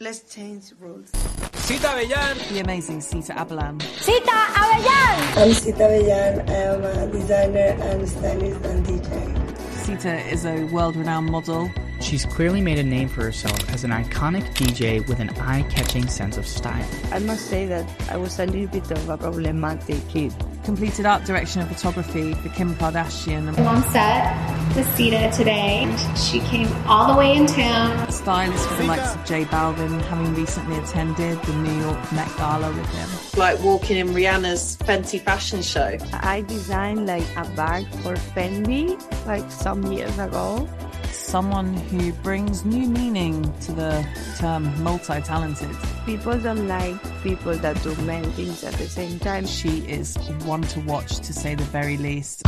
Let's change rules. Cita Bellán. The amazing Sita Abellan. Sita Abellan! I'm Sita Villan. I am a designer and stylist and DJ. Sita is a world renowned model. She's clearly made a name for herself as an iconic DJ with an eye catching sense of style. I must say that I was a little bit of a problematic kid. Completed art direction and photography for Kim Kardashian. I'm on set with Sita today. She came all the way in town. Stylist for the likes of J Balvin, having recently attended the New York Met Gala with him. Like walking in Rihanna's Fenty fashion show. I designed like a bag for Fendi like some years ago. Someone who brings new meaning to the term multi talented. People don't like people that do many things at the same time. She is one to watch, to say the very least.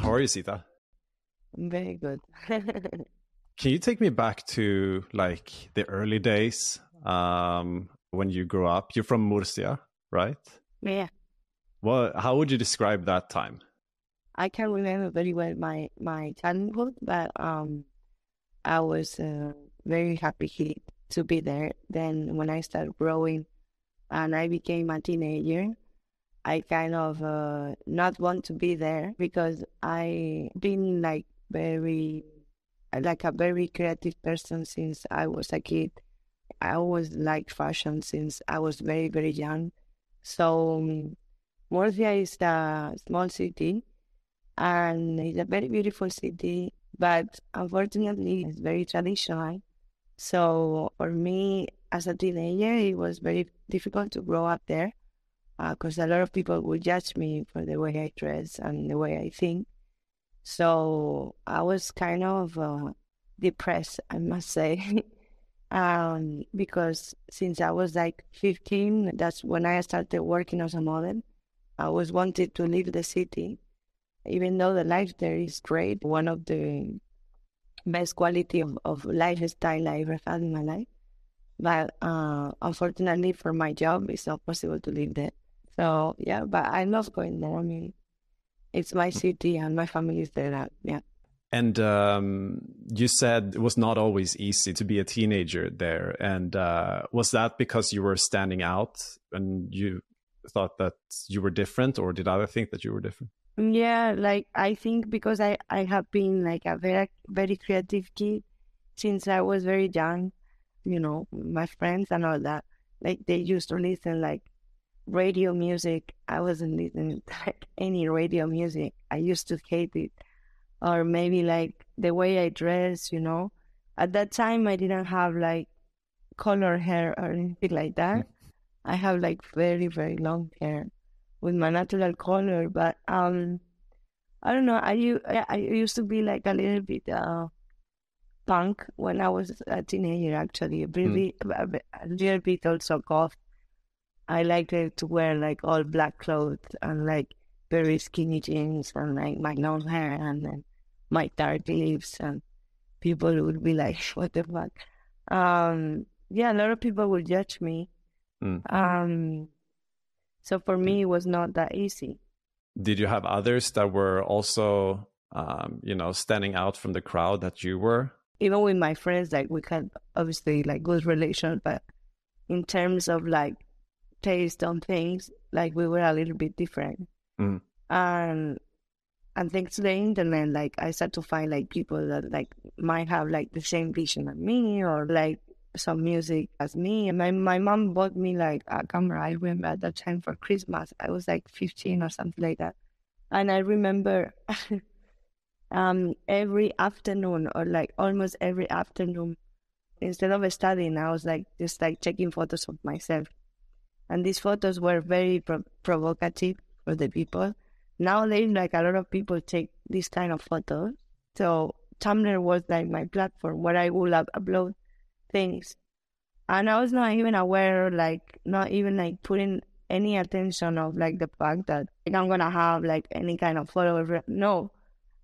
How are you, Sita? Very good. Can you take me back to like the early days um, when you grew up? You're from Murcia, right? yeah. What? How would you describe that time? I can remember very well my my childhood, but um, I was uh, very happy to be there. Then when I started growing, and I became a teenager, I kind of uh, not want to be there because I been like very like a very creative person since I was a kid. I always liked fashion since I was very very young. So um, Murcia is a small city and it's a very beautiful city, but unfortunately, it's very traditional. So for me, as a teenager, it was very difficult to grow up there because a lot of people would judge me for the way I dress and the way I think. So I was kind of uh, depressed, I must say, um, because since I was like 15, that's when I started working as a model. I always wanted to leave the city even though the life there is great, one of the best quality of, of lifestyle I ever had in my life. But uh, unfortunately for my job, it's not possible to live there. So yeah, but I love going there. I mean, it's my city and my family is there. Yeah. And um, you said it was not always easy to be a teenager there. And uh, was that because you were standing out and you thought that you were different, or did other think that you were different? Yeah, like I think because I I have been like a very very creative kid since I was very young, you know, my friends and all that. Like they used to listen like radio music. I wasn't listening to like any radio music. I used to hate it. Or maybe like the way I dress, you know. At that time I didn't have like color hair or anything like that. Mm. I have like very, very long hair with my natural color, but um, I don't know. I I used to be like a little bit uh, punk when I was a teenager. Actually, a, bit, a, bit- a little bit also goth. I liked to wear like all black clothes and like very skinny jeans and like my long hair and then my dark lips and people would be like, "What the fuck?" Um, yeah, a lot of people would judge me. Mm. Um, so for me, it was not that easy. Did you have others that were also, um, you know, standing out from the crowd that you were? Even with my friends, like we had obviously like good relations, but in terms of like taste on things, like we were a little bit different. Mm. And and thanks to the internet, like I started to find like people that like might have like the same vision as me or like some music as me. And my my mom bought me like a camera. I remember at that time for Christmas. I was like fifteen or something like that. And I remember um every afternoon or like almost every afternoon instead of studying I was like just like checking photos of myself. And these photos were very pro- provocative for the people. Nowadays like a lot of people take this kind of photos. So Tumblr was like my platform where I would upload things. And I was not even aware, like, not even like putting any attention of like the fact that like, I'm gonna have like any kind of followers. No.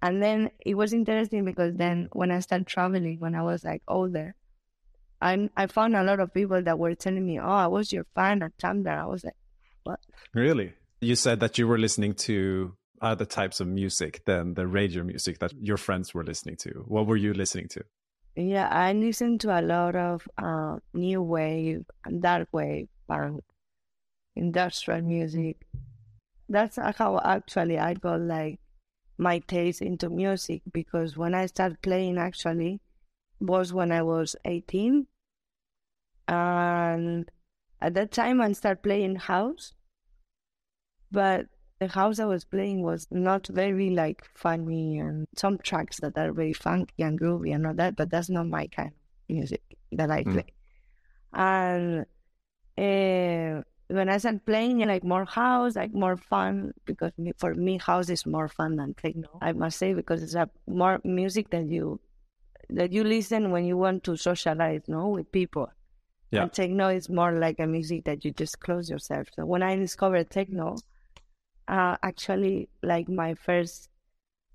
And then it was interesting because then when I started traveling, when I was like older, I I found a lot of people that were telling me, "Oh, I was your fan at Tumblr." I was like, "What?" Really? You said that you were listening to other types of music than the radio music that your friends were listening to. What were you listening to? Yeah, I listen to a lot of uh, new wave dark wave, punk, industrial music. That's how actually I got like my taste into music because when I started playing actually was when I was 18. And at that time I started playing house. But the house I was playing was not very like funny and some tracks that are very funky and groovy and all that, but that's not my kind of music that I play. And uh, when I started playing like more house, like more fun, because for me house is more fun than techno. I must say because it's a more music that you that you listen when you want to socialize, no, with people. Yeah. And techno is more like a music that you just close yourself. So when I discovered techno, uh, actually, like my first,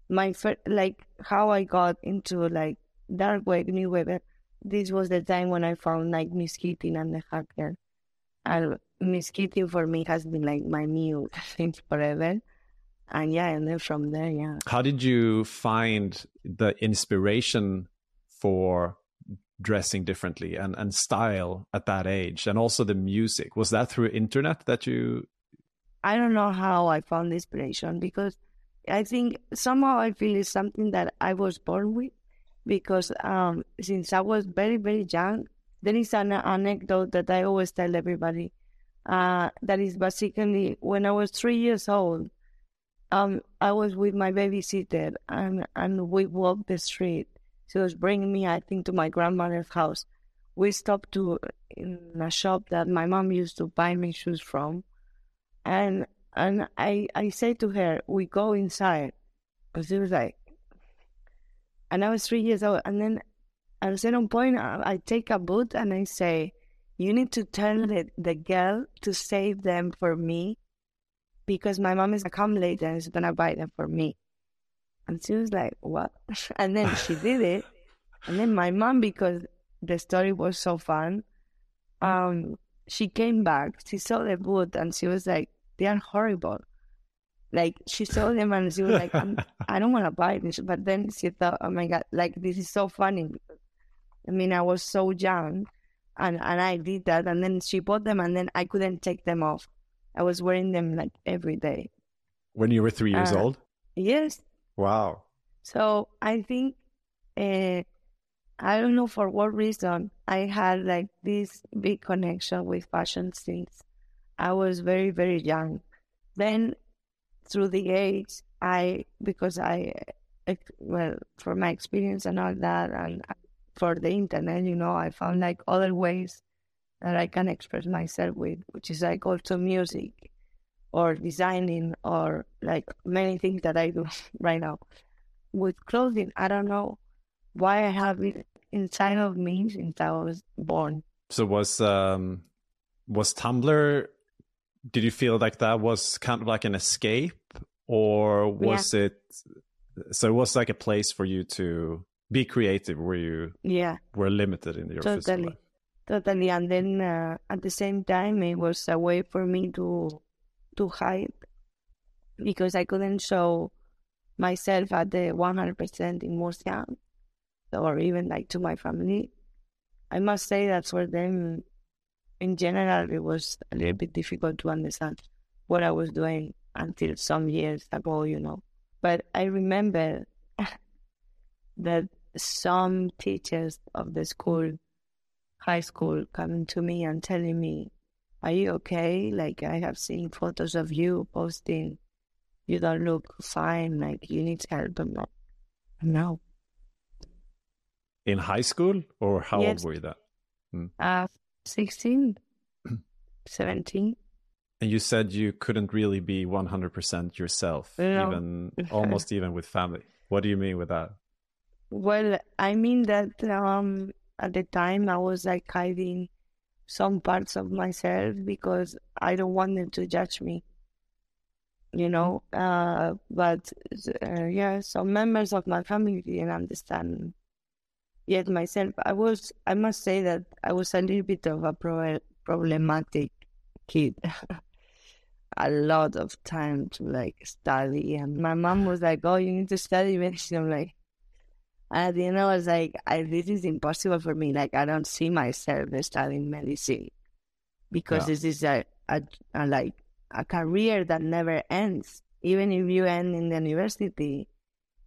my first, like how I got into like dark wave, new wave. uh, This was the time when I found like Miss and the Hacker, and Miss for me has been like my new thing forever. And yeah, and then from there, yeah. How did you find the inspiration for dressing differently and, and style at that age and also the music? Was that through internet that you I don't know how I found inspiration because I think somehow I feel it's something that I was born with because um, since I was very, very young, there is an anecdote that I always tell everybody uh, that is basically when I was three years old, um, I was with my babysitter and, and we walked the street. She was bringing me, I think, to my grandmother's house. We stopped to in a shop that my mom used to buy me shoes from and and I I say to her, we go inside, because she was like, and I was three years old, and then at a certain point, I, I take a boot and I say, you need to tell the, the girl to save them for me, because my mom is gonna come later and is gonna buy them for me. And she was like, what? And then she did it, and then my mom, because the story was so fun, um, she came back. She saw the boot and she was like, "They are horrible." Like she saw them and she was like, I'm, "I don't want to buy this." But then she thought, "Oh my god, like this is so funny." Because, I mean, I was so young, and and I did that, and then she bought them, and then I couldn't take them off. I was wearing them like every day. when you were three years Uh, old? Yes, Wow. so I think uh, I don't know for what reason I had like this big connection with fashion since I was very very young. Then through the age, I because I well for my experience and all that, and for the internet, you know, I found like other ways that I can express myself with, which is like also music or designing or like many things that I do right now with clothing. I don't know why I have it inside of me since I was born. So was um was Tumblr did you feel like that was kind of like an escape or was it so it was like a place for you to be creative where you Yeah, were limited in your physical totally, life? totally. And then uh, at the same time, it was a way for me to to hide because I couldn't show myself at the one hundred percent in Murcia, or even like to my family. I must say that for them, in general, it was a little bit difficult to understand what I was doing until some years ago, you know. But I remember that some teachers of the school, high school, coming to me and telling me, Are you okay? Like, I have seen photos of you posting. You don't look fine. Like, you need help. I'm like, No. In high school or how Yes. old were you then? Uh, 16, 17. And you said you couldn't really be 100% yourself, No. even almost even with family. What do you mean with that? Well, I mean that um, at the time I was like hiding some parts of myself because I don't want them to judge me. You know, uh, but uh, yeah, some members of my family didn't understand yet myself. I was, I must say that I was a little bit of a pro- problematic kid. a lot of time to like study, and my mom was like, "Oh, you need to study medicine." I'm like, at the end, I was like, I, "This is impossible for me. Like, I don't see myself studying medicine because Yeah. this is a, a, a like a career that never ends. Even if you end in the university,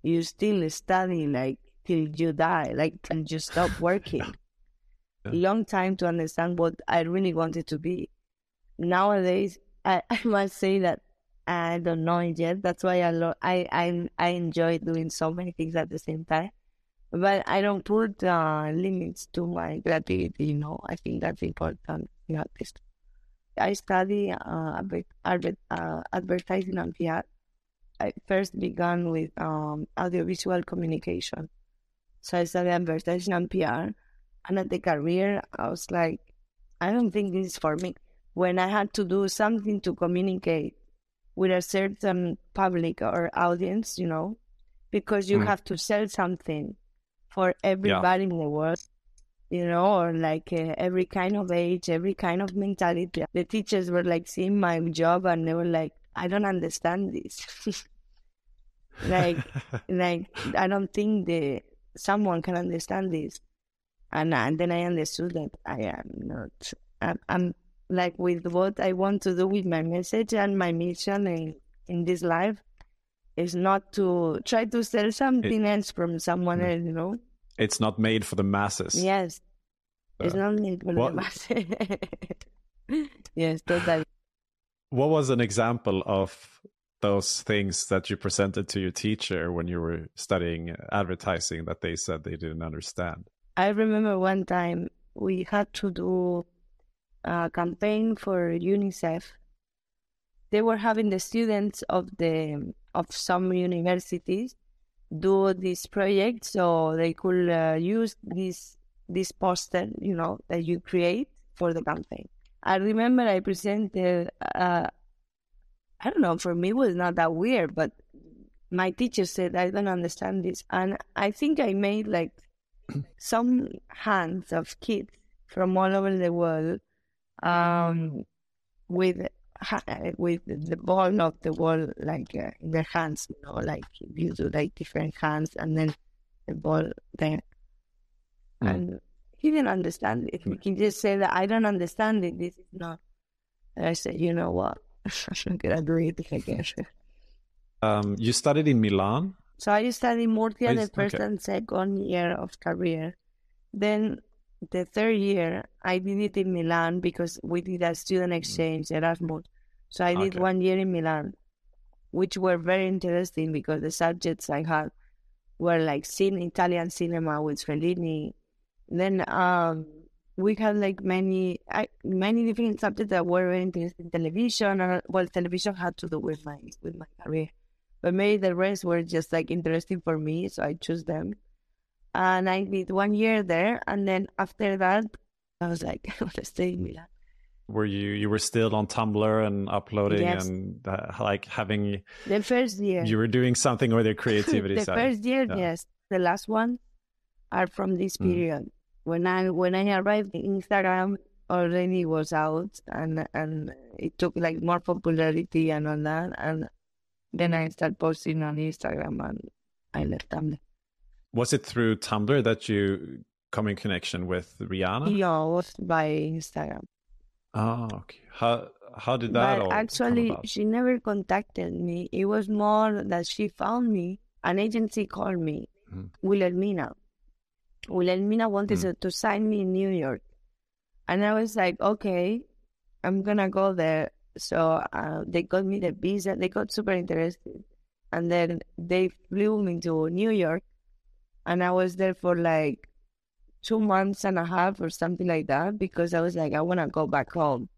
you still study like till you die, like till you stop working. Long time to understand what I really wanted to be. Nowadays, I, I must say that I don't know it yet. That's why I lo- I, I I enjoy doing so many things at the same time. But I don't put uh, limits to my creativity. You know, I think that's important. You know, this. I study uh, adver- uh, advertising and PR. I first began with um, audiovisual communication. So I studied advertising and PR. And at the career, I was like, I don't think this is for me. When I had to do something to communicate with a certain public or audience, you know, because you Mm. have to sell something for everybody in the world, you know, or like uh, every kind of age, every kind of mentality. The teachers were like seeing my job and they were like, I don't understand this. like, like I don't think the someone can understand this. And, and then I understood that I am not. I'm, I'm like with what I want to do with my message and my mission in in this life is not to try to sell something else from someone Mm. else. You know. It's not made for the masses. Yes. It's Uh, not made for what- the masses. yes, totally. What was an example of those things that you presented to your teacher when you were studying advertising that they said they didn't understand? I remember one time we had to do a campaign for UNICEF. They were having the students of the of some universities do this project so they could uh, use this this poster, you know, that you create for the campaign. I remember I presented. Uh, I don't know. For me, it was not that weird, but my teacher said I don't understand this, and I think I made like some hands of kids from all over the world um, with with the ball of the ball like uh, in their hands, you know, like you do like different hands and then the ball there. Mm. And he didn't understand it. He just said that I don't understand it. This is not. And I said, you know what? I'm not gonna do it again. Um, you studied in Milan. So I studied Murcia I the first okay. and second year of career. Then the third year, I did it in Milan because we did a student exchange, Erasmus. So I did Okay. one year in Milan, which were very interesting because the subjects I had were like cine, Italian cinema with Fellini. Then um, we had like many I, many different subjects that were very interesting. Television, or, well, television had to do with my with my career but maybe the rest were just like interesting for me, so I chose them. And I did one year there, and then after that, I was like, I want to stay in Milan. Were you you were still on Tumblr and uploading Yes. and uh, like having The first year, you were doing something with your creativity the side? first year, Yeah. yes. The last one are from this Mm. When I when I arrived, Instagram already was out, and and it took like more popularity and all that, and then I started posting on Instagram, and I left Tumblr. Was it through Tumblr that you come in connection with Rihanna? Yeah, it was by Instagram. Oh, okay. How how did that all but actually, she never contacted me. It was more that she found me. An agency called me, Mhm. Wilhelmina. Wilhelmina wanted Mm. to, sign me in New York. And I was like, okay, I'm going to go there. So uh, they got me the visa. They got super interested. And then they flew me to New York. And I was there for like two months and a half or something like that because I was like, I want to go back home.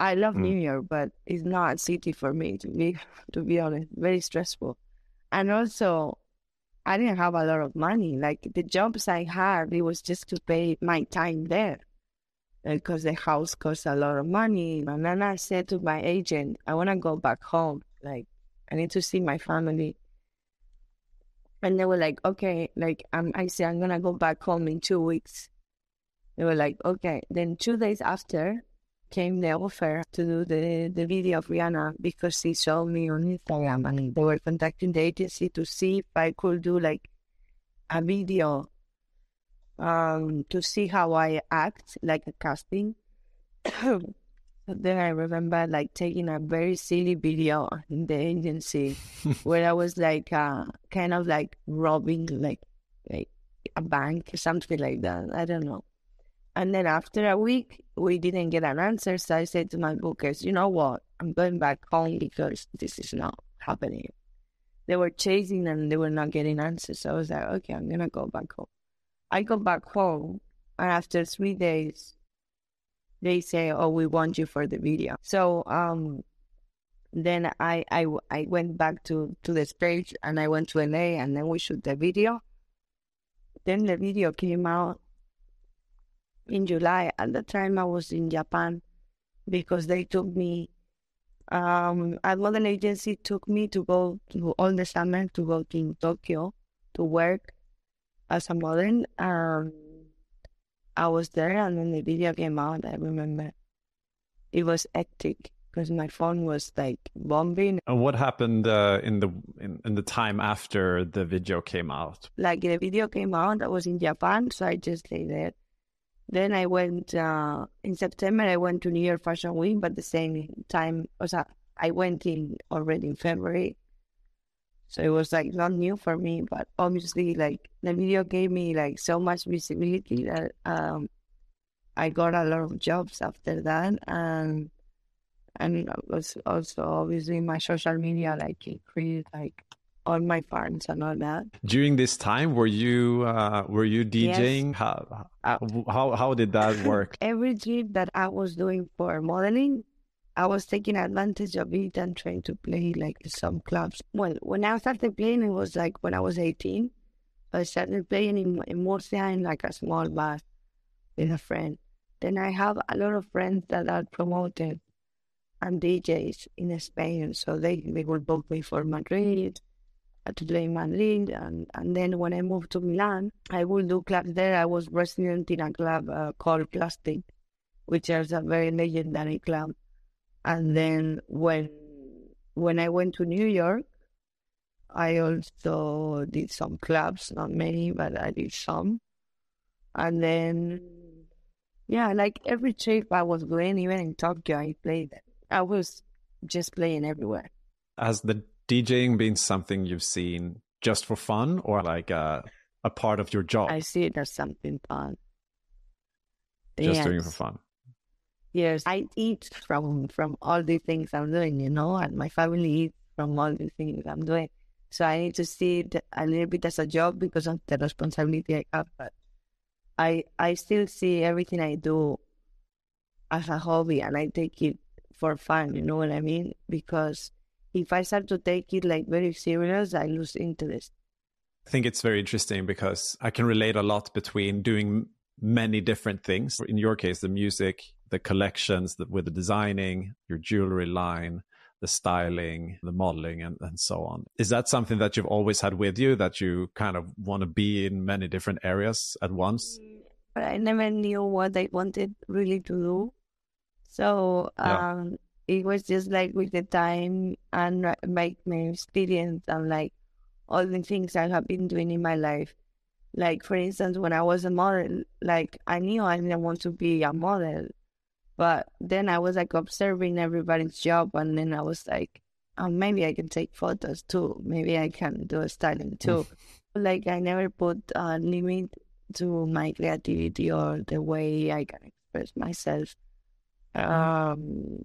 I love Mm. New York, but it's not a city for me to be to be honest. Very stressful, and also I didn't have a lot of money. Like the jobs I had, it was just to pay my time there because the house costs a lot of money. And then I said to my agent, I want to go back home. Like, I need to see my family. And they were like, okay, like, I'm, I said, I'm going to go back home in two weeks. They were like, okay. Then two days after came the offer to do the, the video of Rihanna because she saw me on Instagram and they were contacting the agency to see if I could do like a video um, to see how I act, like a casting. then I remember like taking a very silly video in the agency where I was like uh, kind of like robbing like like a bank or something like that. I don't know. And then after a week, we didn't get an answer. So I said to my bookers, you know what? I'm going back home because this is not happening. They were chasing and they were not getting answers. So I was like, okay, I'm going to go back home. I go back home, and after three days, they say, "Oh, we want you for the video." So um, then I I I went back to to the stage, and I went to LA, and then we shoot the video. Then the video came out in July. At the time, I was in Japan because they took me. Um, a model agency took me to go to all the summer to go to Tokyo to work as a model. Um, I was there, and then the video came out. I remember it was hectic because my phone was like bombing. And what happened uh, in the in, in the time after the video came out? Like the video came out, I was in Japan, so I just lay there. Then I went uh, in September. I went to New York Fashion Week, but the same time, also, I went in already in February. So it was like not new for me, but obviously, like the video gave me like so much visibility that um, I got a lot of jobs after that, and and it was also obviously my social media like increased like on my fans and all that. During this time, were you uh, were you DJing? Yes. How, Uh, how how did that work? Every trip that I was doing for modeling, I was taking advantage of it and trying to play like some clubs. Well, when I started playing, it was like when I was 18. I started playing in, in Murcia in like a small bar with a friend. Then I have a lot of friends that are promoted and DJs in Spain. So they, they will book me for Madrid, to play in Madrid. And, and then when I moved to Milan, I would do clubs there. I was resident in a club uh, called Plastic, which is a very legendary club. And then when when I went to New York, I also did some clubs, not many, but I did some. And then, yeah, like every trip I was going, even in Tokyo, I played. I was just playing everywhere. As the DJing being something you've seen just for fun, or like a a part of your job? I see it as something fun. just doing it for fun. Yes, I eat from from all the things I'm doing, you know, and my family eats from all the things I'm doing. So I need to see it a little bit as a job because of the responsibility I have. But I I still see everything I do as a hobby, and I take it for fun. You know what I mean? Because if I start to take it like very serious, I lose interest. I think it's very interesting because I can relate a lot between doing many different things. In your case, the music, the collections, the, with the designing, your jewelry line, the styling, the modeling, and, and so on. Is that something that you've always had with you that you kind of want to be in many different areas at once? Mm, but I never knew what I wanted really to do. So Yeah. Um, it was just like with the time and uh, my, my experience and like all the things I have been doing in my life. Like for instance, when I was a model, like I knew I didn't want to be a model, but then I was like observing everybody's job, and then I was like, oh, maybe I can take photos too. Maybe I can do styling too. like I never put a limit to my creativity or the way I can express myself. Um,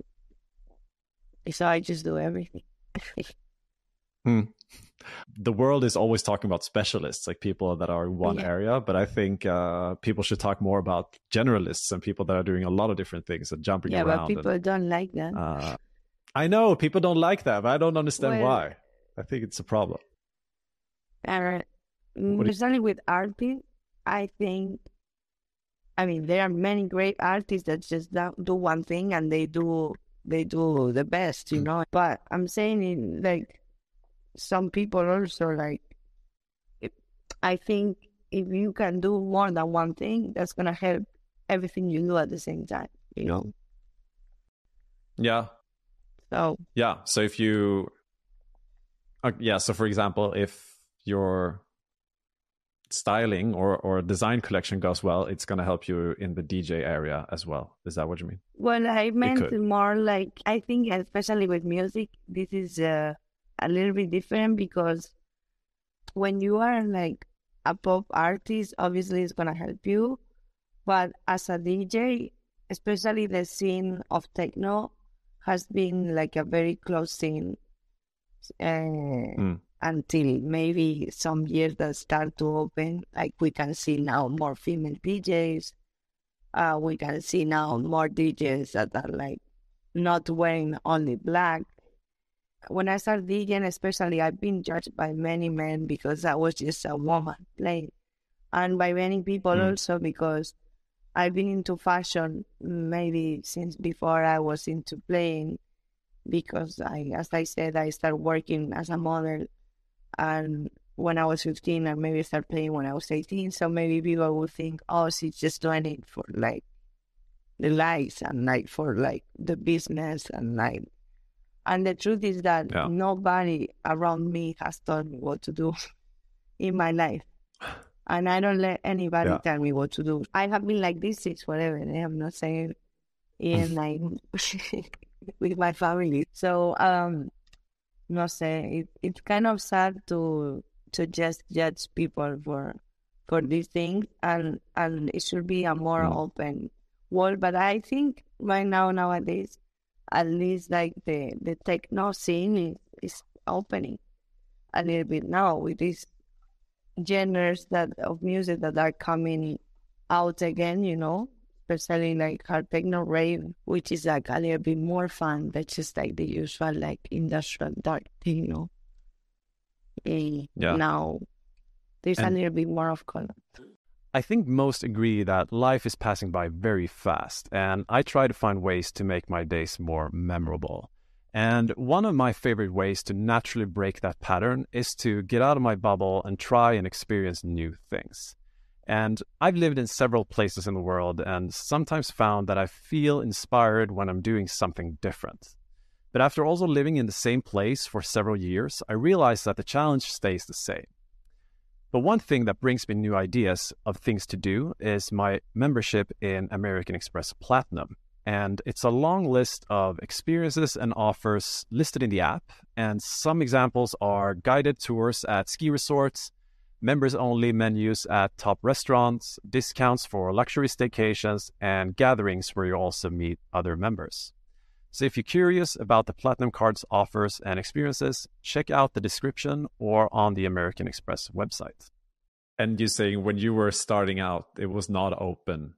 so I just do everything. Hmm. The world is always talking about specialists, like people that are in one Yeah. area. But I think uh, people should talk more about generalists and people that are doing a lot of different things and jumping yeah, around. Yeah, but and- people don't like that. Uh, I know people don't like that, but I don't understand Well- why. I think it's a problem. Uh, Especially with artists, I think. I mean, there are many great artists that just do one thing and they do they do the best, you know. But I'm saying, like, some people also like. I think if you can do more than one thing, that's gonna help everything you do at the same time, you know. Yeah. So. Yeah. So if you. Uh, yeah. So for example, if your styling or or design collection goes well, it's gonna help you in the DJ area as well. Is that what you mean? Well, I meant more like I think, especially with music, this is uh, a little bit different because when you are like a pop artist, obviously it's gonna help you. But as a DJ, especially the scene of techno has been like a very close scene uh, mm. Until maybe some years that start to open. Like we can see now more female DJs. Uh, we can see now more DJs that are like not wearing only black when I started DJing, especially, I've been judged by many men because I was just a woman playing, and by many people mm. also because I've been into fashion maybe since before I was into playing. Because I, as I said, I started working as a model, and when I was 15, I maybe started playing when I was 18. So maybe people would think, oh, she's just doing it for like the likes and like for like the business and like and the truth is that yeah. nobody around me has told me what to do in my life. And I don't let anybody yeah. tell me what to do. I have been like this since whatever. I am not saying in like with my family. So um not say it, it's kind of sad to to just judge people for for these things and and it should be a more mm. open world. But I think right now nowadays at least like the the techno scene is, is opening a little bit now with these genres that of music that are coming out again, you know, especially like hard techno rave, which is like a little bit more fun than just like the usual like industrial dark thing, you know. And yeah. Now there's and a little bit more of color. I think most agree that life is passing by very fast, and I try to find ways to make my days more memorable. And one of my favorite ways to naturally break that pattern is to get out of my bubble and try and experience new things. And I've lived in several places in the world and sometimes found that I feel inspired when I'm doing something different. But after also living in the same place for several years, I realized that the challenge stays the same. But one thing that brings me new ideas of things to do is my membership in American Express Platinum. And it's a long list of experiences and offers listed in the app. And some examples are guided tours at ski resorts, members only menus at top restaurants, discounts for luxury staycations, and gatherings where you also meet other members. So if you're curious about the Platinum Card's offers and experiences, check out the description or on the American Express website. And you're saying when you were starting out, it was not open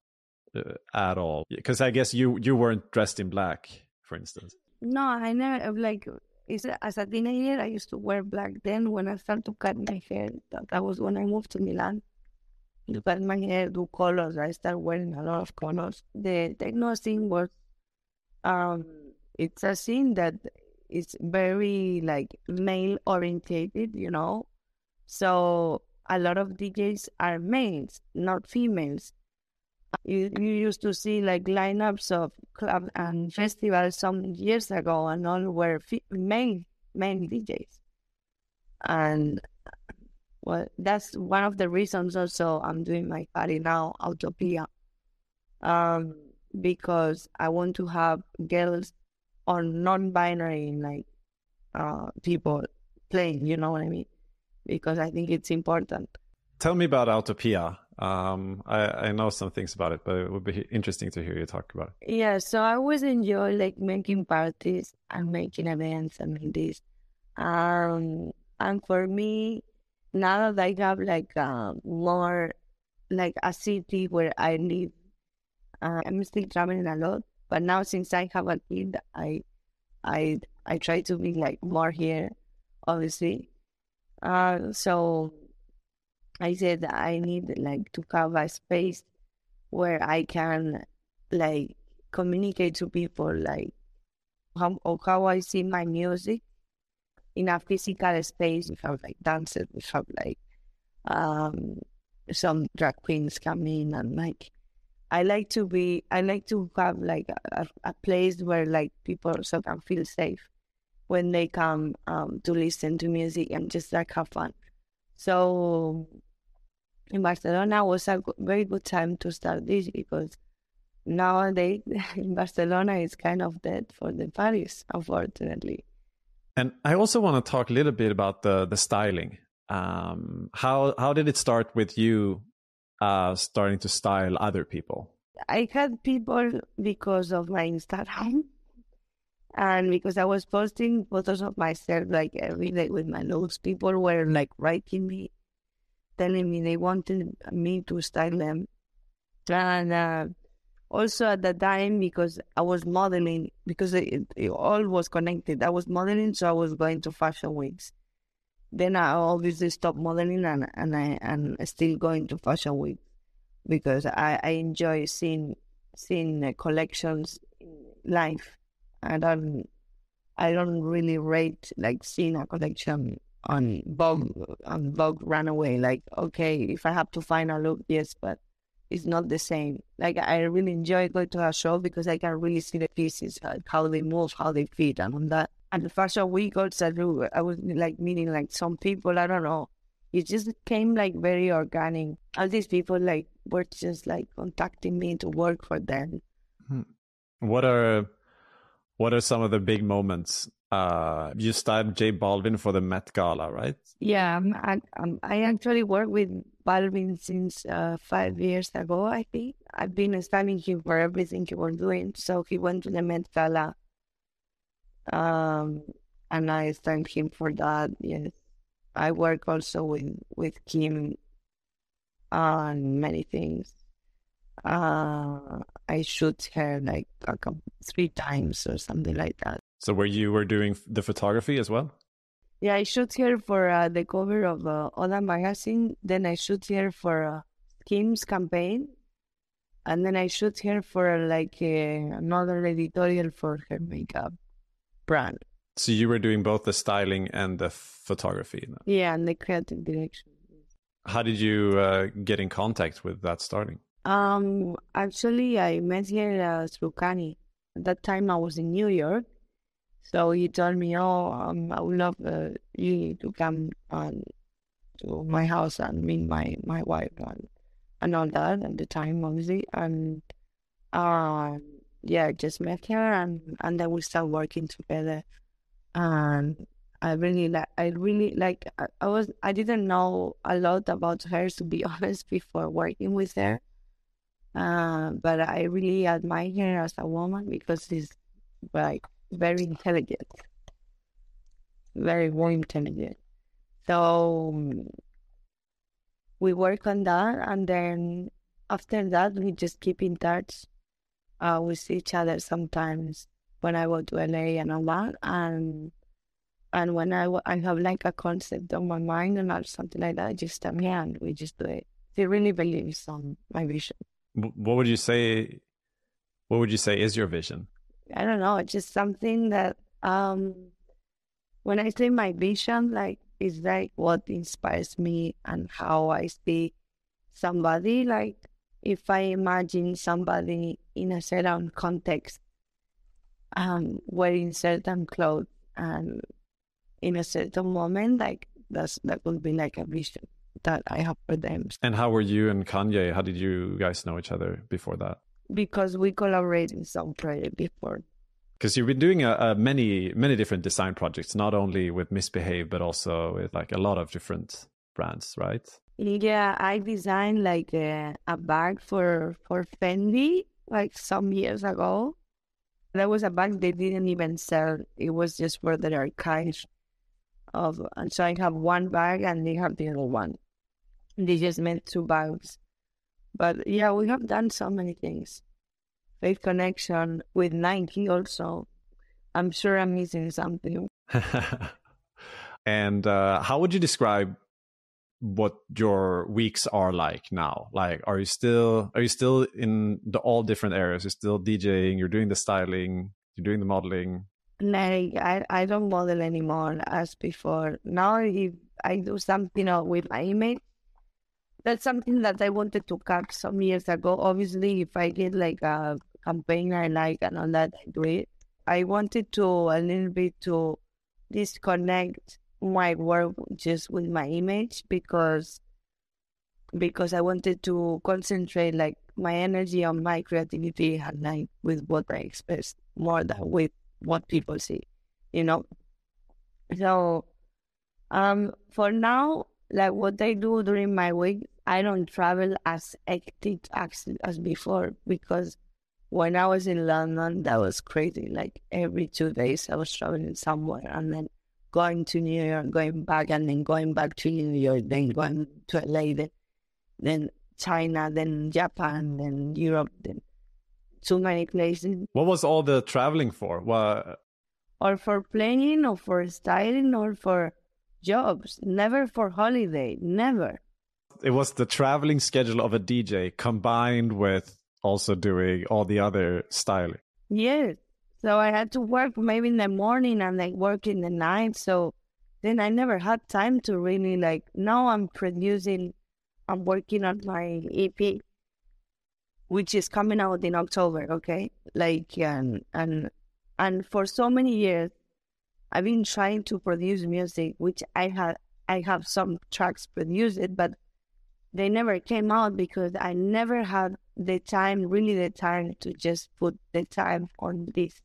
uh, at all, because I guess you you weren't dressed in black, for instance. No, I never like. As a teenager, I used to wear black. Then, when I started to cut my hair, that, that was when I moved to Milan to cut my hair, do colors. I started wearing a lot of colors. The techno scene was um it's a scene that is very like male orientated, you know. So a lot of DJs are males, not females. You, you used to see like lineups of club and festivals some years ago, and all were fe- male male DJs. And well, that's one of the reasons. Also, I'm doing my party now, Utopia, um, because I want to have girls or non-binary like uh, people playing. You know what I mean? Because I think it's important. Tell me about Utopia. Um, I, I know some things about it, but it would be interesting to hear you talk about it. Yeah, so I always enjoy like making parties and making events and this. Um, and for me, now that I have like uh, more like a city where I live, uh, I'm still traveling a lot. But now since I have a kid, I I I try to be like more here, obviously. Uh, so I said I need like to have a space where I can like communicate to people like how or how I see my music in a physical space. We have like dancers, we have like um some drag queens come in and like I like to be I like to have like a, a place where like people also can feel safe when they come um, to listen to music and just like have fun. So in Barcelona was a very good time to start this because nowadays in Barcelona it's kind of dead for the parties, unfortunately. And I also want to talk a little bit about the the styling. Um, how how did it start with you uh, starting to style other people? I had people because of my Instagram and because I was posting photos of myself like every day with my looks. People were like writing me, telling me they wanted me to style them. And uh, also at the time, because I was modeling, because it, it all was connected. I was modeling, so I was going to fashion weeks then I obviously stopped modeling and and I and still going to fashion week because I, I enjoy seeing seeing collections live. I don't I don't really rate like seeing a collection on Vogue on Vogue Runway. Like okay, if I have to find a look, yes, but it's not the same. Like I really enjoy going to a show because I can really see the pieces, like how they move, how they fit, and on that and the fashion week also I was like meeting like some people, I don't know. It just came like very organic. All these people like were just like contacting me to work for them. Hmm. What are what are some of the big moments? Uh, you started J Balvin for the Met Gala, right? Yeah, I, um, I actually work with Balvin since uh, five years ago. I think I've been styling him for everything he was doing. So he went to the Met Gala um, and I thank him for that. Yes, I work also with with Kim on many things. Uh, I shoot her like three times or something like that. So, where you were doing the photography as well? Yeah, I shoot here for uh, the cover of uh, Hola magazine. Then I shoot here for uh, Kim's campaign, and then I shoot here for like uh, another editorial for her makeup brand. So you were doing both the styling and the photography. Yeah, and the creative direction. How did you uh, get in contact with that starting? Um, actually, I met here uh, through Kanye. At that time, I was in New York, so he told me, "Oh, um, I would love uh, you to come on to my house and meet my my wife and and all that." At the time, obviously, and uh, yeah, I just met her and and then we start working together. And I really like, I really like, I, I was, I didn't know a lot about her to be honest before working with her. Uh, but I really admire her as a woman because she's like very intelligent, very, warm intelligent. So um, we work on that, and then after that, we just keep in touch uh, we see each other sometimes when I go to LA and all that. And and when I, I have like a concept on my mind and something like that, I just tell me and we just do it. He really believes on my vision. What would you say? What would you say is your vision? I don't know. It's just something that um, when I say my vision, like it's like what inspires me and how I see somebody. Like if I imagine somebody in a certain context, um, wearing certain clothes and in a certain moment, like that's that would be like a vision that I have for them. And how were you and Kanye? How did you guys know each other before that? Because we collaborated in some project before. Because you've been doing a, a many many different design projects, not only with MISBHV, but also with like a lot of different brands, right? Yeah, I designed like a, a bag for for Fendi like some years ago. That was a bag they didn't even sell. It was just for the archive of. And so I have one bag and they have the other one. They just meant two bags. But yeah, we have done so many things. Faith Connexion with Nike also. I'm sure I'm missing something. and uh, how would you describe what your weeks are like now. Like, are you still are you still in the all different areas? You're still DJing. You're doing the styling. You're doing the modeling. Like I, I don't model anymore as before. Now if I do something with my image, that's something that I wanted to cut some years ago. Obviously, if I get like a campaign I like and all that, I do it. I wanted to a little bit to disconnect my work just with my image because because I wanted to concentrate like my energy on my creativity and like with what I express more than with what people see, you know. So um for now, like what I do during my week, I don't travel as hectic as, as before because when I was in London, that was crazy. Like every two days, I was traveling somewhere and then going to New York, going back, and then going back to New York, then going to LA, then, then China, then Japan, then Europe, then too many places. What was all the traveling for? What? Or for playing, or for styling, or for jobs. Never for holiday. Never. It was the traveling schedule of a DJ combined with also doing all the other styling. Yes. So I had to work maybe in the morning and like work in the night. So then I never had time to really like now I'm producing I'm working on my EP which is coming out in October, okay? Like and and and for so many years I've been trying to produce music which I had I have some tracks produced but they never came out because I never had the time, really the time to just put the time on this.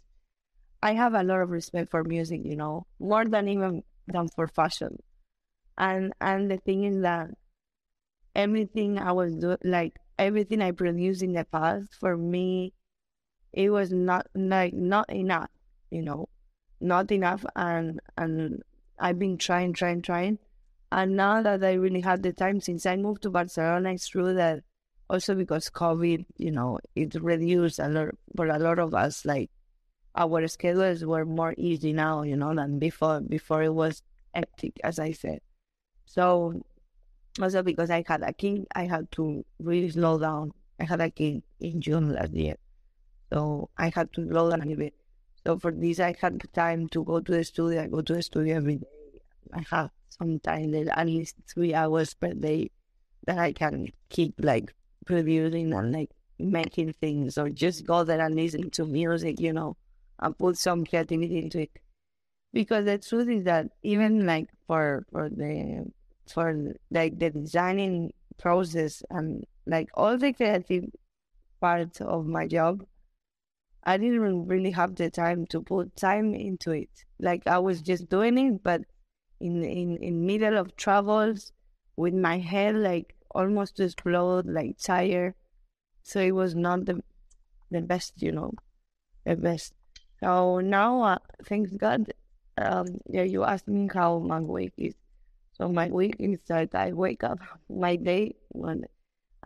I have a lot of respect for music, you know, more than even than for fashion. And and the thing is that everything I was doing, like everything I produced in the past, for me, it was not like not enough, you know, not enough. And and I've been trying, trying, trying, and now that I really had the time since I moved to Barcelona, it's true that also because COVID, you know, it reduced a lot for a lot of us. Like our schedules were more easy now, you know, than before. Before it was hectic, as I said. So also because I had a kid, I had to really slow down. I had a kid in June last year, so I had to slow down a bit. So for this, I had time to go to the studio. I go to the studio every day. I have sometimes at least three hours per day that I can keep like producing and like making things or just go there and listen to music, you know, and put some creativity into it. Because the truth is that even like for for the for like the designing process and like all the creative parts of my job, I didn't really have the time to put time into it. Like I was just doing it, but in in in middle of travels with my head like almost explode, like tired. So it was not the the best, you know, the best. So now, uh, thanks God, um, yeah, you asked me how my week is. So my week is that I wake up my day when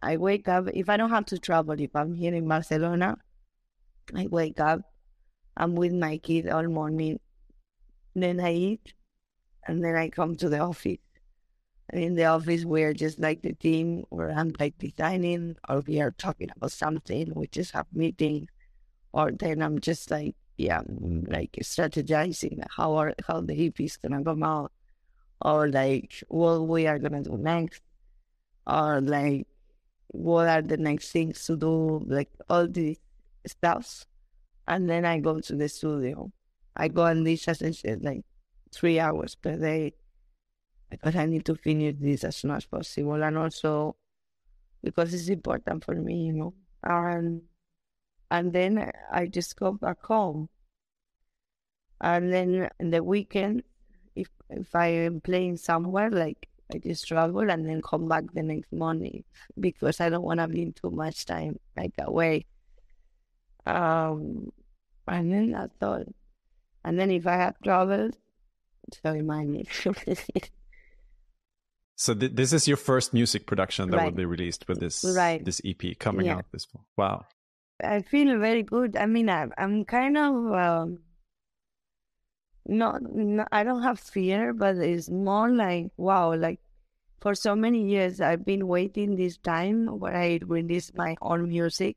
I wake up. If I don't have to travel, if I'm here in Barcelona, I wake up. I'm with my kid all morning. Then I eat, and then I come to the office. And in the office, we're just like the team, where I'm like designing, or we are talking about something. We just have meetings, or then I'm just like, yeah, like strategizing how are how the EP is gonna come out, or like what we are gonna do next, or like what are the next things to do, like all these stuff. And then I go to the studio. I go and this as like three hours per day because I need to finish this as soon as possible. And also because it's important for me, you know. And and then I just go back home. And then in the weekend, if if I am playing somewhere, like I just travel and then come back the next morning because I don't want to be too much time like away. Um, and then I thought, and then if I have traveled, so remind me. so th- this is your first music production that Right. will be released with this Right. this EP coming Yeah. out this fall. Wow. I feel very good. I mean, I, I'm kind of um, not, not. I don't have fear, but it's more like wow. Like for so many years I've been waiting this time where I release my own music.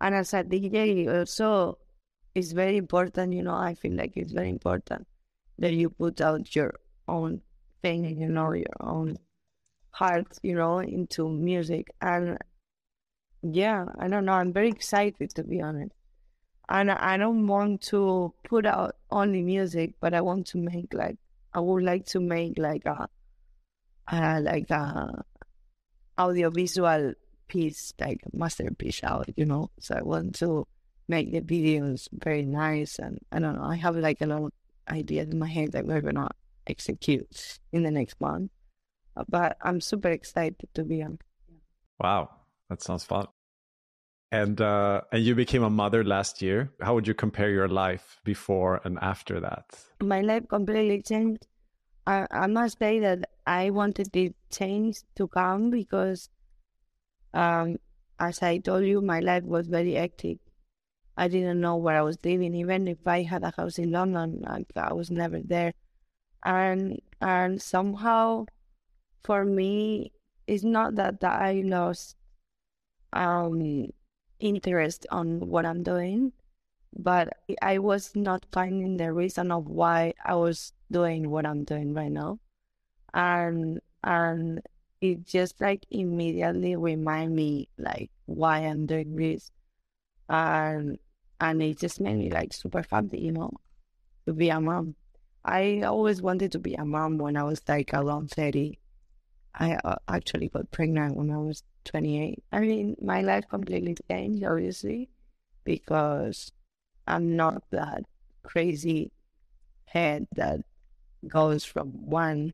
And as a DJ also it's very important, you know, I feel like it's very important that you put out your own thing, you know, your own heart, you know, into music. And yeah, I don't know, I'm very excited to be honest. And I don't want to put out only music, but I want to make like I would like to make like a uh, like a audiovisual piece, like masterpiece out, you know. So I want to make the videos very nice, and I don't know. I have like a lot of ideas in my head that we're gonna execute in the next month. But I'm super excited to be on. Wow, that sounds fun. And uh, and you became a mother last year. How would you compare your life before and after that? My life completely changed. I, I must say that I wanted the change to come because, um, as I told you, my life was very hectic. I didn't know where I was living. Even if I had a house in London, I, I was never there. And and somehow, for me, it's not that, that I lost um interest on what I'm doing, but I was not finding the reason of why I was doing what I'm doing right now. And and it just like immediately remind me like why I'm doing this. And and it just made me like super happy, you know, to be a mom. I always wanted to be a mom when I was like around 30. I uh, actually got pregnant when I was 28. I mean, my life completely changed, obviously, because I'm not that crazy head that goes from one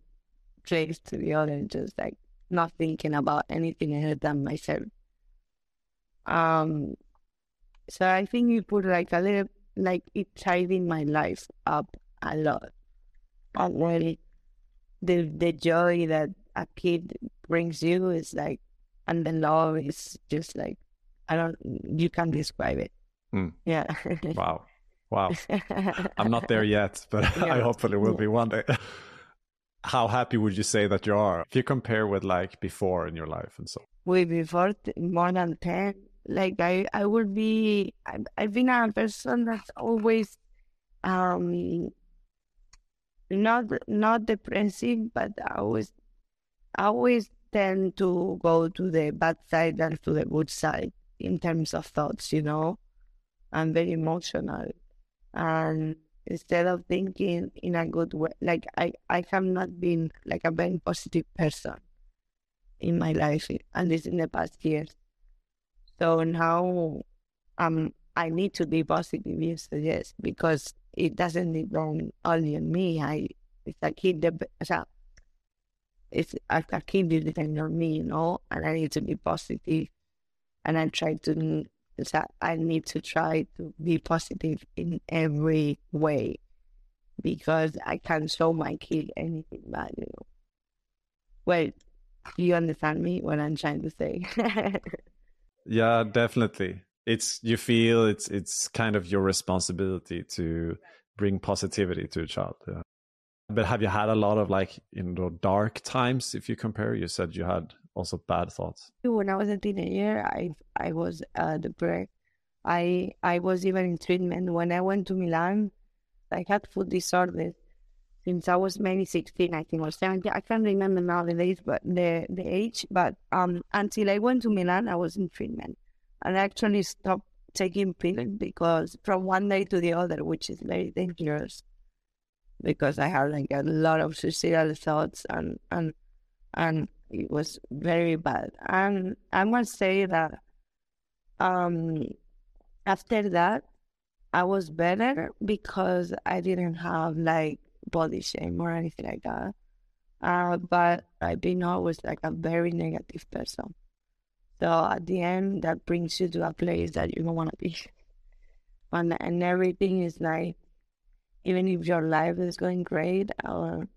place to the other, just like not thinking about anything other than myself. Um, so I think you put like a little, like it tidied my life up a lot. And really, the the joy that a kid brings you is like, and the love is just like, I don't, you can't describe it. Mm. Yeah. wow. Wow. I'm not there yet, but yeah. I hopefully will be one day. How happy would you say that you are if you compare with like before in your life and so? With before more than 10, like I, I would be, I, I've been a person that's always, um, not, not depressive, but I always, I always tend to go to the bad side and to the good side in terms of thoughts, you know. I'm very emotional. And instead of thinking in a good way, like I, I have not been like a very positive person in my life, at least in the past years. So now um, I need to be positive, yes, yes, because it doesn't depend only on me. I, it's a kid, o it's a, a kid depends on me, you know, and I need to be positive, and I try to that I need to try to be positive in every way because I can't show my kid anything bad, you know. Well, do you understand me what I'm trying to say? yeah, definitely. It's you feel it's it's kind of your responsibility to bring positivity to a child. Yeah. But have you had a lot of like you know dark times if you compare? You said you had also bad thoughts? When I was a teenager, I I was uh, depressed. I I was even in treatment when I went to Milan. I had food disorders since I was maybe sixteen, I think, or seventeen. I can't remember now the days, but the the age. But um, until I went to Milan, I was in treatment, and I actually stopped taking pills because from one day to the other, which is very dangerous, because I had like a lot of suicidal thoughts and and and it was very bad. And I must say that um, after that, I was better because I didn't have like body shame or anything like that. Uh, but I've been always like a very negative person. So at the end, that brings you to a place that you don't want to be. And, and everything is like, even if your life is going great or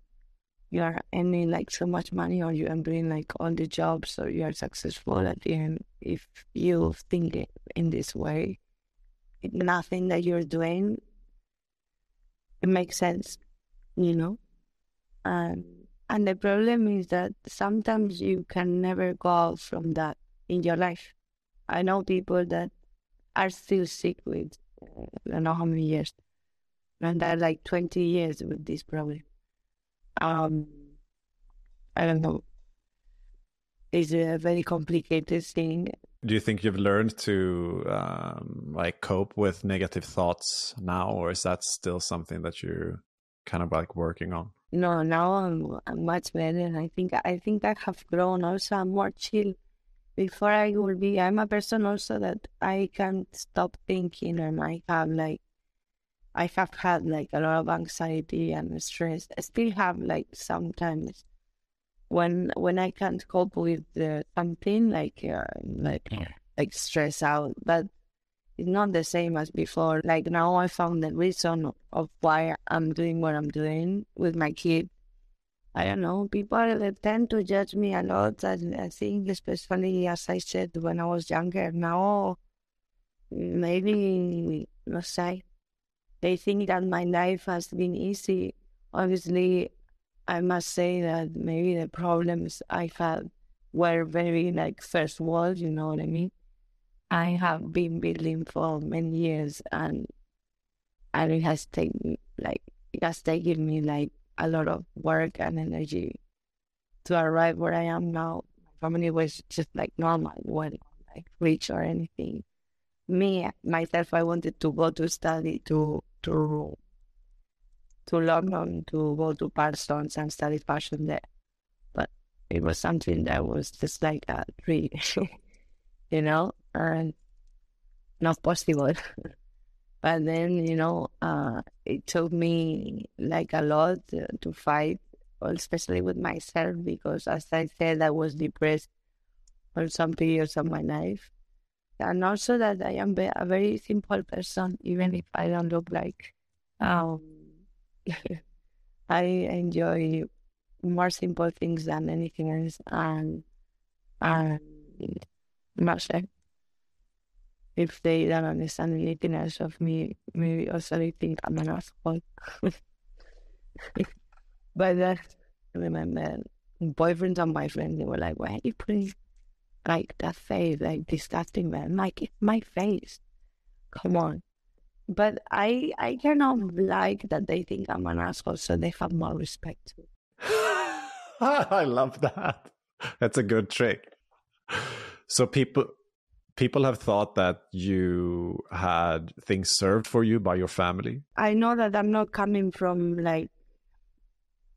you are earning like so much money or you are doing like all the jobs so you are successful at the end if you think it in this way nothing that you're doing it makes sense you know and And the problem is that sometimes you can never go out from that in your life. I know people that are still sick with, I don't know how many years, and they're like 20 years with this problem. Um, I don't know. It's a very complicated thing. Do you think you've learned to um, like cope with negative thoughts now, or is that still something that you're kind of like working on? No, now I'm, I'm much better. And I think I think I have grown. Also, I'm more chill. Before I will be, I'm a person also that I can't stop thinking, and I have like, I have had like a lot of anxiety and stress. I still have like sometimes when when I can't cope with uh, something like uh, like like stress out, but it's not the same as before. Like now, I found the reason of why I'm doing what I'm doing with my kid. I don't know. People they tend to judge me a lot. I, I think, especially as I said when I was younger. Now, maybe let's say they think that my life has been easy. Obviously, I must say that maybe the problems I had were very like first world. You know what I mean? I have been building for many years, and and it has taken like it has taken me like a lot of work and energy to arrive where I am now. My family was just like normal, wasn't like rich or anything. Me myself, I wanted to go to study to to to London to go to Parsons and study fashion there, but it was something that was just like a dream, you know and not possible. but then, you know, uh, it took me like a lot to, to fight, especially with myself, because as I said, I was depressed for some periods of my life. And also that I am a very simple person, even if I don't look like. Um, I enjoy more simple things than anything else, and and much if they don't understand anything else of me, maybe also they think I'm an asshole. but that, I remember boyfriends and my boyfriends, they were like, why are you putting like that face, like disgusting man? Like, it's my face. Come mm. on. But I I cannot like that they think I'm an asshole, so they have more respect. I love that. That's a good trick. So people people have thought that you had things served for you by your family? I know that I'm not coming from like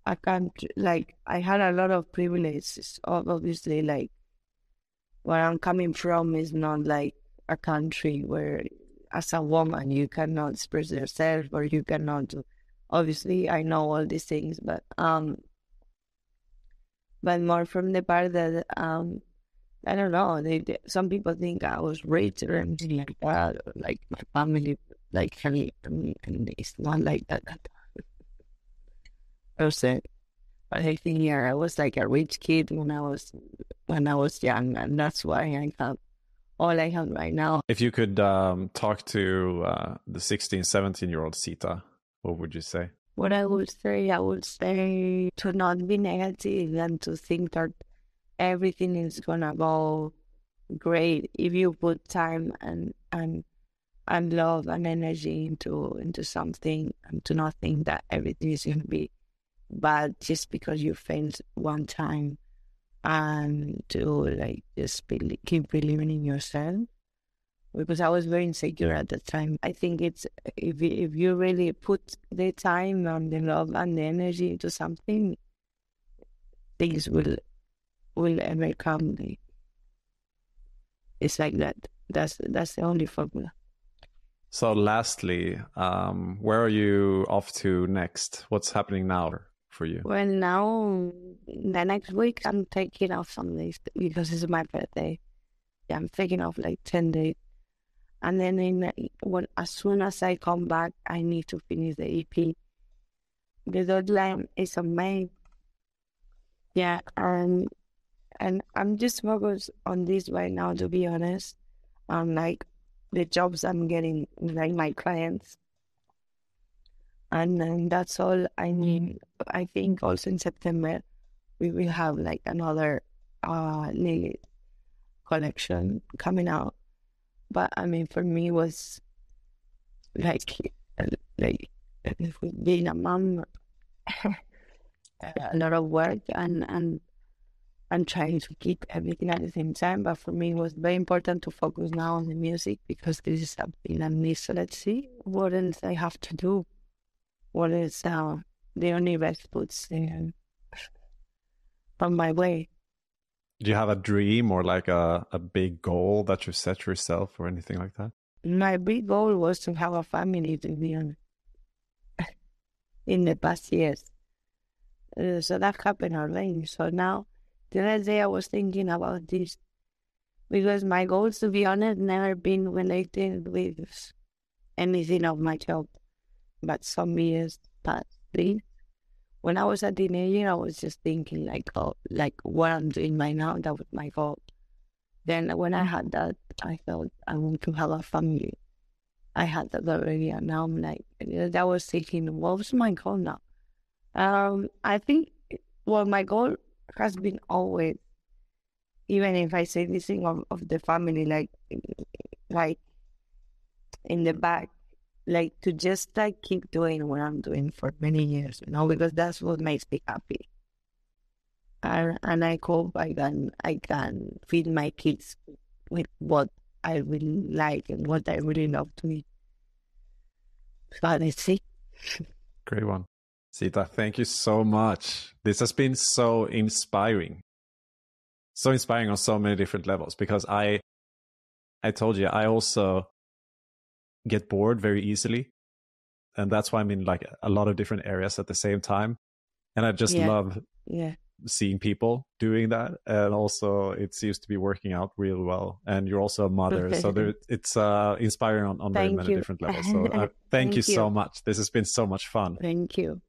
a country, like I had a lot of privileges. Obviously, like where I'm coming from is not like a country where, as a woman, you cannot express yourself or you cannot do. Obviously, I know all these things, but um, but more from the part that um, I don't know. They, they, some people think I was rich or anything like that, or like my family, like and, it's not like that. I say, but I think yeah, I was like a rich kid when I was when I was young, and that's why I have all I have right now. If you could um, talk to uh, the 16, 17 year old Sita, what would you say? What I would say, I would say to not be negative and to think that everything is gonna go great if you put time and and and love and energy into into something and to not think that everything is gonna be bad just because you failed one time and to like just be, keep believing in yourself because I was very insecure at the time. I think it's if if you really put the time and the love and the energy into something, things will will ever come. It's like that. That's that's the only formula. So, lastly, um, where are you off to next? What's happening now for you? Well, now the next week I'm taking off some days because it's my birthday. Yeah, I'm taking off like ten days, and then in when as soon as I come back, I need to finish the EP. The deadline is on May. Yeah, and and I'm just focused on this right now, to be honest. On like the jobs I'm getting, like my clients. And, that's all I need. I think also in September, we will have like another uh Lily collection coming out. But I mean, for me, it was like like being a mom, a lot of work and and and trying to keep everything at the same time. But for me, it was very important to focus now on the music because this is something I miss. So let's see what else I have to do. What is uh, the universe puts in, on my way. Do you have a dream or like a, a big goal that you set yourself or anything like that? My big goal was to have a family, to be honest, in the past years. Uh, so that happened already. So now, the other day I was thinking about this because my goals, to be honest, never been related with anything of my job. But some years past. When I was a teenager, I was just thinking like, oh, like what I'm doing right now. That was my goal. Then when I had that, I felt I want to have a family. I had that already, and now I'm like, that was thinking, what was my goal now? Um, I think, well, my goal has been always, even if I say this thing of, of the family, like, like in the back, like to just like keep doing what I'm doing for many years, you know, because that's what makes me happy. And and I hope I can I can feed my kids with what I really like and what I really love to eat. So let's see. Great one. Sita, thank you so much. This has been so inspiring. So inspiring on so many different levels because I I told you I also get bored very easily. And that's why I'm in like a lot of different areas at the same time. And I just Yeah. love Yeah. seeing people doing that. And also it seems to be working out real well. And you're also a mother. so there, it's uh, inspiring on, on very many you. different levels. So uh, thank, Thank you so much. This has been so much fun. Thank you.